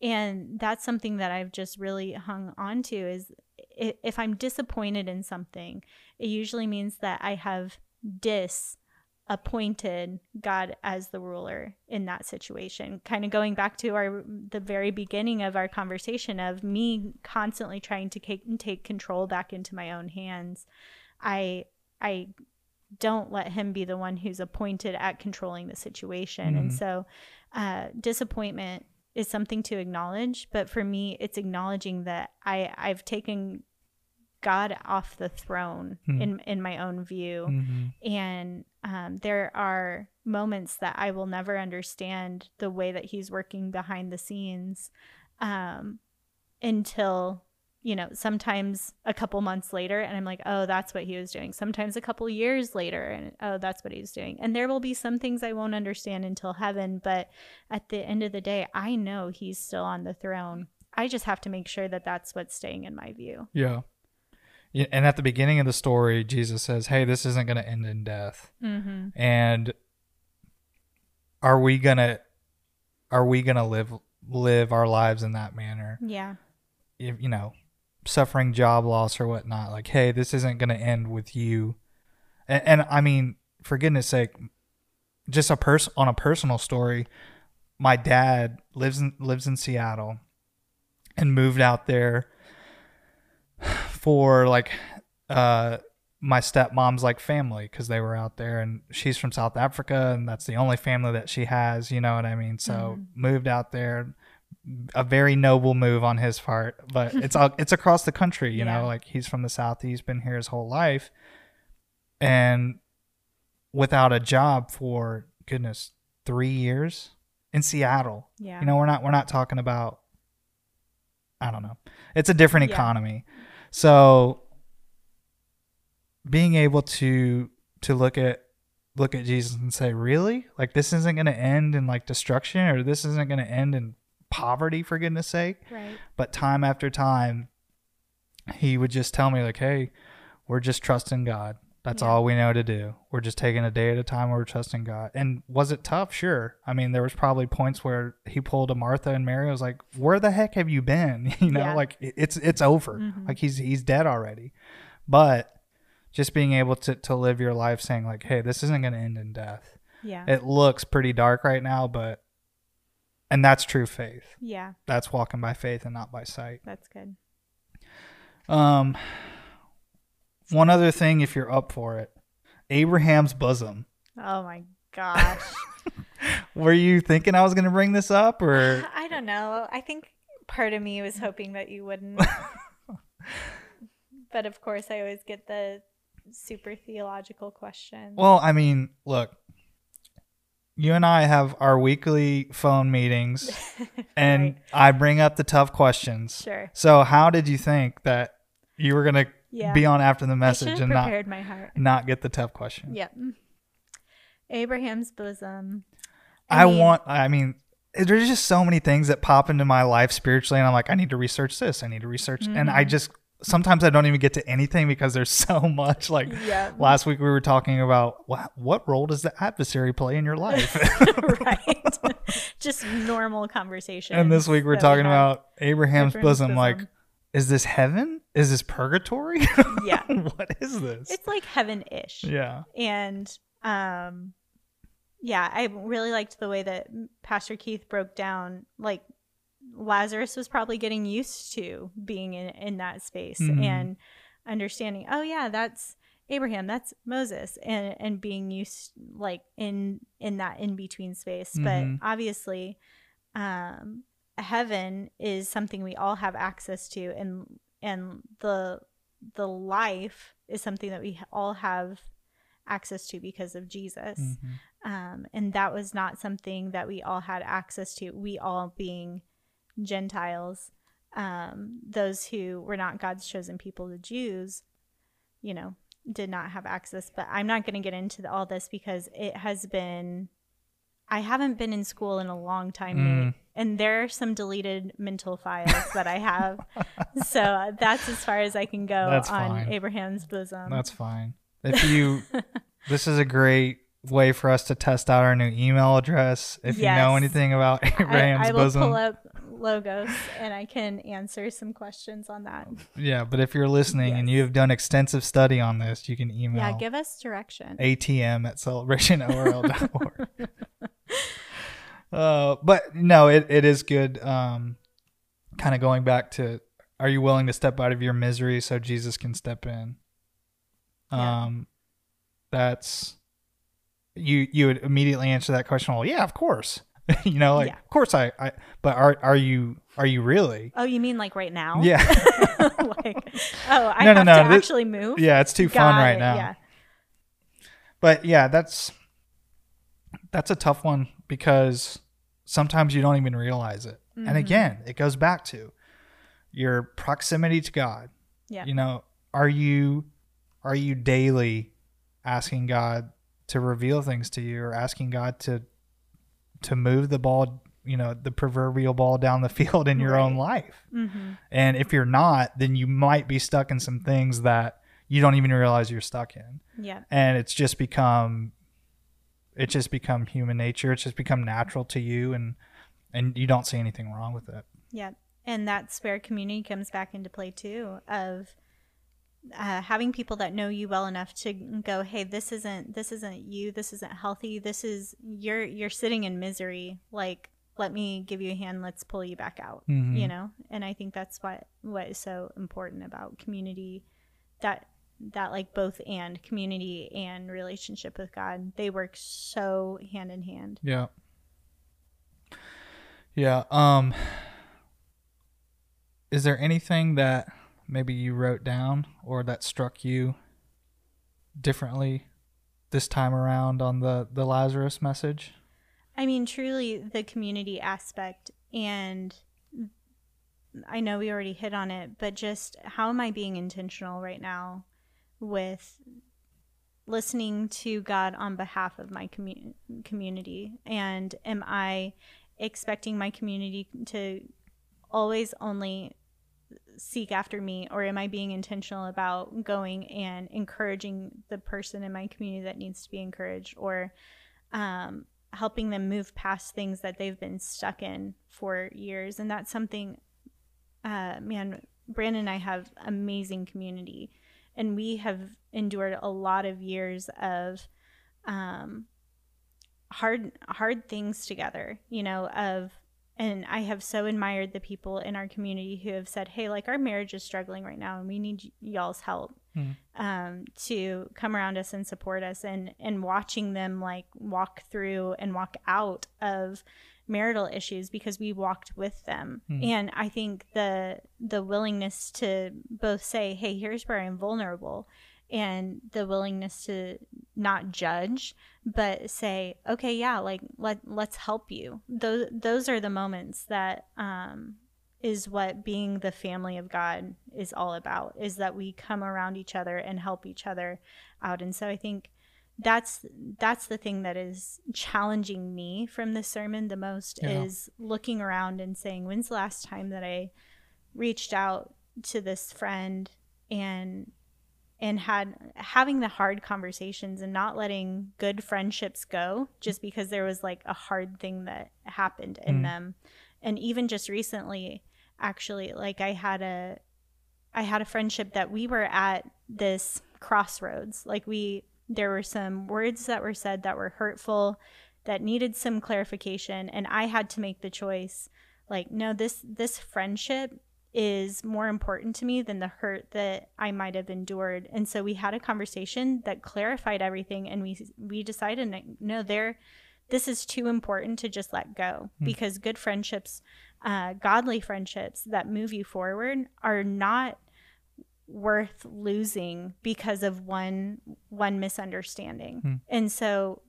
[SPEAKER 3] and that's something that i've just really hung on to is if i'm disappointed in something it usually means that i have dis appointed God as the ruler in that situation. Kind of going back to our the very beginning of our conversation of me constantly trying to take, take control back into my own hands. I I don't let him be the one who's appointed at controlling the situation. Mm. And so uh, disappointment is something to acknowledge, but for me it's acknowledging that I I've taken God off the throne mm. in in my own view, mm-hmm. and um, there are moments that I will never understand the way that He's working behind the scenes, um, until you know sometimes a couple months later, and I'm like, oh, that's what He was doing. Sometimes a couple years later, and oh, that's what He was doing. And there will be some things I won't understand until heaven, but at the end of the day, I know He's still on the throne. I just have to make sure that that's what's staying in my view.
[SPEAKER 2] Yeah and at the beginning of the story, Jesus says, "Hey, this isn't going to end in death." Mm-hmm. And are we gonna are we gonna live live our lives in that manner?
[SPEAKER 3] Yeah.
[SPEAKER 2] If, you know, suffering job loss or whatnot. Like, hey, this isn't gonna end with you. And, and I mean, for goodness sake, just a person on a personal story. My dad lives in lives in Seattle, and moved out there for like uh my stepmom's like family because they were out there and she's from South Africa and that's the only family that she has, you know what I mean? So mm-hmm. moved out there, a very noble move on his part, but it's all, it's across the country, you yeah. know, like he's from the South, he's been here his whole life and without a job for goodness, three years in Seattle.
[SPEAKER 3] Yeah.
[SPEAKER 2] You know, we're not, we're not talking about, I don't know. It's a different yeah. So being able to to look at look at Jesus and say, "Really? Like this isn't going to end in like destruction or this isn't going to end in poverty for goodness sake."
[SPEAKER 3] Right.
[SPEAKER 2] But time after time he would just tell me like, "Hey, we're just trusting God. That's yeah. all we know to do. We're just taking a day at a time we're trusting God. And was it tough? Sure. I mean, there was probably points where he pulled a Martha and Mary. I was like, "Where the heck have you been?" <laughs> You know, yeah. like it's it's over. Mm-hmm. Like he's he's dead already. But just being able to to live your life saying like, "Hey, this isn't going to end in death."
[SPEAKER 3] Yeah.
[SPEAKER 2] It looks pretty dark right now, but and that's true faith.
[SPEAKER 3] Yeah.
[SPEAKER 2] That's walking by faith and not by sight.
[SPEAKER 3] That's good.
[SPEAKER 2] Um one other thing, if you're up for it, Abraham's bosom.
[SPEAKER 3] Oh my gosh. <laughs>
[SPEAKER 2] Were you thinking I was going to bring this up, or <sighs>
[SPEAKER 3] I don't know. I think part of me was hoping that you wouldn't. <laughs> but of course, I always get the super theological question.
[SPEAKER 2] Well, I mean, look, you and I have our weekly phone meetings, <laughs> and right. I bring up the tough questions.
[SPEAKER 3] Sure.
[SPEAKER 2] So, how did you think that you were going to yeah. be on after the message and not not get the tough question.
[SPEAKER 3] Yep. Abraham's bosom.
[SPEAKER 2] I, I mean, want. I mean, there's just so many things that pop into my life spiritually, and I'm like, I need to research this. I need to research, mm-hmm. and I mm-hmm. just sometimes I don't even get to anything because there's <laughs> so much. Like yeah. last week, we were talking about what, what role does the adversary play in your life? <laughs>
[SPEAKER 3] right. <laughs> just normal conversation.
[SPEAKER 2] And this week, we're talking we about Abraham's, Abraham's bosom. bosom. Like, is this heaven? Is this purgatory? <laughs>
[SPEAKER 3] Yeah.
[SPEAKER 2] what is this?
[SPEAKER 3] It's like heaven ish.
[SPEAKER 2] Yeah.
[SPEAKER 3] And um yeah, I really liked the way that Pastor Keith broke down like Lazarus was probably getting used to being in, in that space mm-hmm. and understanding, oh yeah, that's Abraham, that's Moses and and being used like in in that in between space. Mm-hmm. But obviously um heaven is something we all have access to and and the the life is something that we all have access to because of Jesus. Mm-hmm. Um, and that was not something that we all had access to. We all being Gentiles, um, those who were not God's chosen people, the Jews, you know, did not have access. But I'm not going to get into the, all this because it has been I haven't been in school in a long time, mm. and there are some deleted mental files that I have. <laughs> so uh, that's as far as I can go that's on fine. Abraham's bosom.
[SPEAKER 2] That's fine. If <laughs> you, this is a great way for us to test out our new email address. If yes. you know anything about Abraham's
[SPEAKER 3] I, I
[SPEAKER 2] bosom,
[SPEAKER 3] will pull up logos and I can answer some questions on that.
[SPEAKER 2] Yeah, but if you're listening and you have done extensive study on this, you can email
[SPEAKER 3] Yeah, give us direction.
[SPEAKER 2] atm at celebrationorl.org. <laughs> <laughs> uh, but no, it, it is good. Um, kind of going back to, are you willing to step out of your misery so Jesus can step in?
[SPEAKER 3] Yeah.
[SPEAKER 2] Um, that's you. You would immediately answer that question. Well, yeah, of course. <laughs> you know, like
[SPEAKER 3] Yeah.
[SPEAKER 2] of course I, I. But are are you are you really?
[SPEAKER 3] Oh, you mean like right now?
[SPEAKER 2] Yeah, <laughs>
[SPEAKER 3] like, oh, I
[SPEAKER 2] No, no,
[SPEAKER 3] have
[SPEAKER 2] no,
[SPEAKER 3] to
[SPEAKER 2] thi-
[SPEAKER 3] actually move.
[SPEAKER 2] yeah. It's too fun right
[SPEAKER 3] it,
[SPEAKER 2] now.
[SPEAKER 3] Yeah.
[SPEAKER 2] But yeah, that's that's a tough one because sometimes you don't even realize it.
[SPEAKER 3] Mm-hmm.
[SPEAKER 2] And again, it goes back to your proximity to God.
[SPEAKER 3] Yeah.
[SPEAKER 2] You know, are you are you daily asking God to reveal things to you or asking God to to move the ball, you know, the proverbial ball down the <laughs> field in your own life?
[SPEAKER 3] Mm-hmm.
[SPEAKER 2] And if you're not, then you might be stuck in some things that you don't even realize you're stuck in
[SPEAKER 3] Yeah.
[SPEAKER 2] and it's just become it's just become human nature it's just become natural to you and and you don't see anything wrong with it
[SPEAKER 3] Yeah. And that's where community comes back into play too of uh, having people that know you well enough to go, hey, this isn't this isn't you. This isn't healthy. This is you're you're sitting in misery. Like, let me give you a hand. Let's pull you back out.
[SPEAKER 2] Mhm.
[SPEAKER 3] You know. And I think that's what what is so important about community. That that like both and community and relationship with God, they work so hand in hand.
[SPEAKER 2] yeah yeah um is there anything that maybe you wrote down or that struck you differently this time around on the the lazarus message
[SPEAKER 3] I mean, truly the community aspect. And I know we already hit on it, but just how am I being intentional right now with listening to God on behalf of my commu- community? And am I expecting my community to always only seek after me? Or am i being intentional about going and encouraging the person in my community that needs to be encouraged? Or um, helping them move past things that they've been stuck in for years? And that's something uh, man brandon and i have amazing community and we have endured a lot of years of um, hard hard things together you know of and i have so admired the people in our community who have said hey like our marriage is struggling right now and we need y- y'all's help um, to come around us and support us and and watching them like walk through and walk out of marital issues because we walked with them. And i think the the willingness to both say hey here's where i'm vulnerable and the willingness to not judge but say okay yeah like let let's help you. Those those are the moments that um is what being the family of God is all about is that we come around each other and help each other out. And so I think that's that's the thing that is challenging me from this sermon the most
[SPEAKER 2] Yeah.
[SPEAKER 3] is looking around and saying when's the last time that I reached out to this friend and and had having the hard conversations and not letting good friendships go just because there was like a hard thing that happened in
[SPEAKER 2] Mm.
[SPEAKER 3] them and even just recently actually like i had a i had a friendship that we were at this crossroads like we there were some words that were said that were hurtful that needed some clarification and i had to make the choice like no this this friendship is more important to me than the hurt that I might have endured. And so we had a conversation that clarified everything and we we decided no there this is too important to just let go because good friendships uh, godly friendships that move you forward are not worth losing because of one one misunderstanding. And so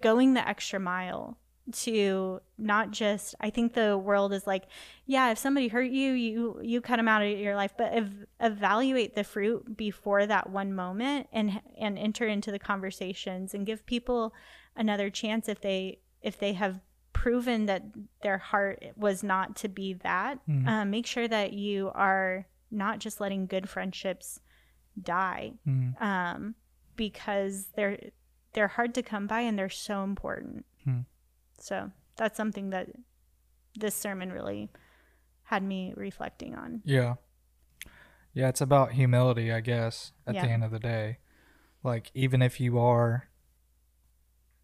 [SPEAKER 3] going the extra mile to not just I think the world is like, yeah, if somebody hurt you, you you cut them out of your life, but ev- evaluate the fruit before that one moment and and enter into the conversations and give people another chance if they if they have proven that their heart was not to be that. Um, make sure that you are not just letting good friendships die
[SPEAKER 2] Mm.
[SPEAKER 3] um, because they're they're hard to come by and they're so important.
[SPEAKER 2] Hmm.
[SPEAKER 3] So that's something that this sermon really had me reflecting on.
[SPEAKER 2] Yeah. Yeah, it's about humility, I guess, at
[SPEAKER 3] Yeah.
[SPEAKER 2] the end of the day. Like, even if you are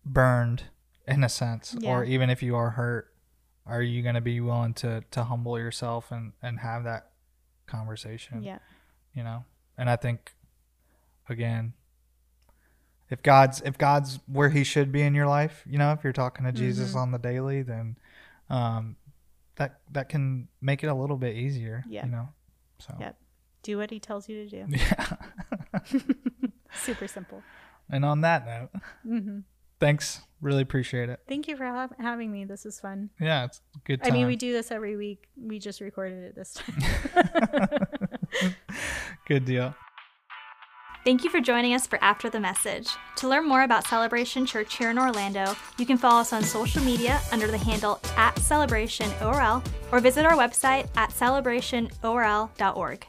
[SPEAKER 2] burned in a sense, or even if you are hurt, are you going to be willing to, to humble yourself and, and have that conversation?
[SPEAKER 3] Yeah.
[SPEAKER 2] You know? And I think, again, if God's if God's where He should be in your life, you know, if you're talking to Jesus
[SPEAKER 3] Mhm.
[SPEAKER 2] on the daily, then um, that that can make it a little bit easier.
[SPEAKER 3] Yeah.
[SPEAKER 2] You know. So.
[SPEAKER 3] Yeah. Do what he tells you to do. <laughs>
[SPEAKER 2] Yeah. <laughs>
[SPEAKER 3] Super simple.
[SPEAKER 2] and on that note,
[SPEAKER 3] hmm
[SPEAKER 2] thanks. Really appreciate it.
[SPEAKER 3] Thank you for ha- having me. This is fun.
[SPEAKER 2] Yeah, it's a good.
[SPEAKER 3] I mean, we do this every week. We just recorded it this time. <laughs>
[SPEAKER 2] good deal.
[SPEAKER 1] Thank you for joining us for After the Message. To learn more about Celebration Church here in Orlando, you can follow us on social media under the handle at CelebrationORL or visit our website at celebrationorl.org.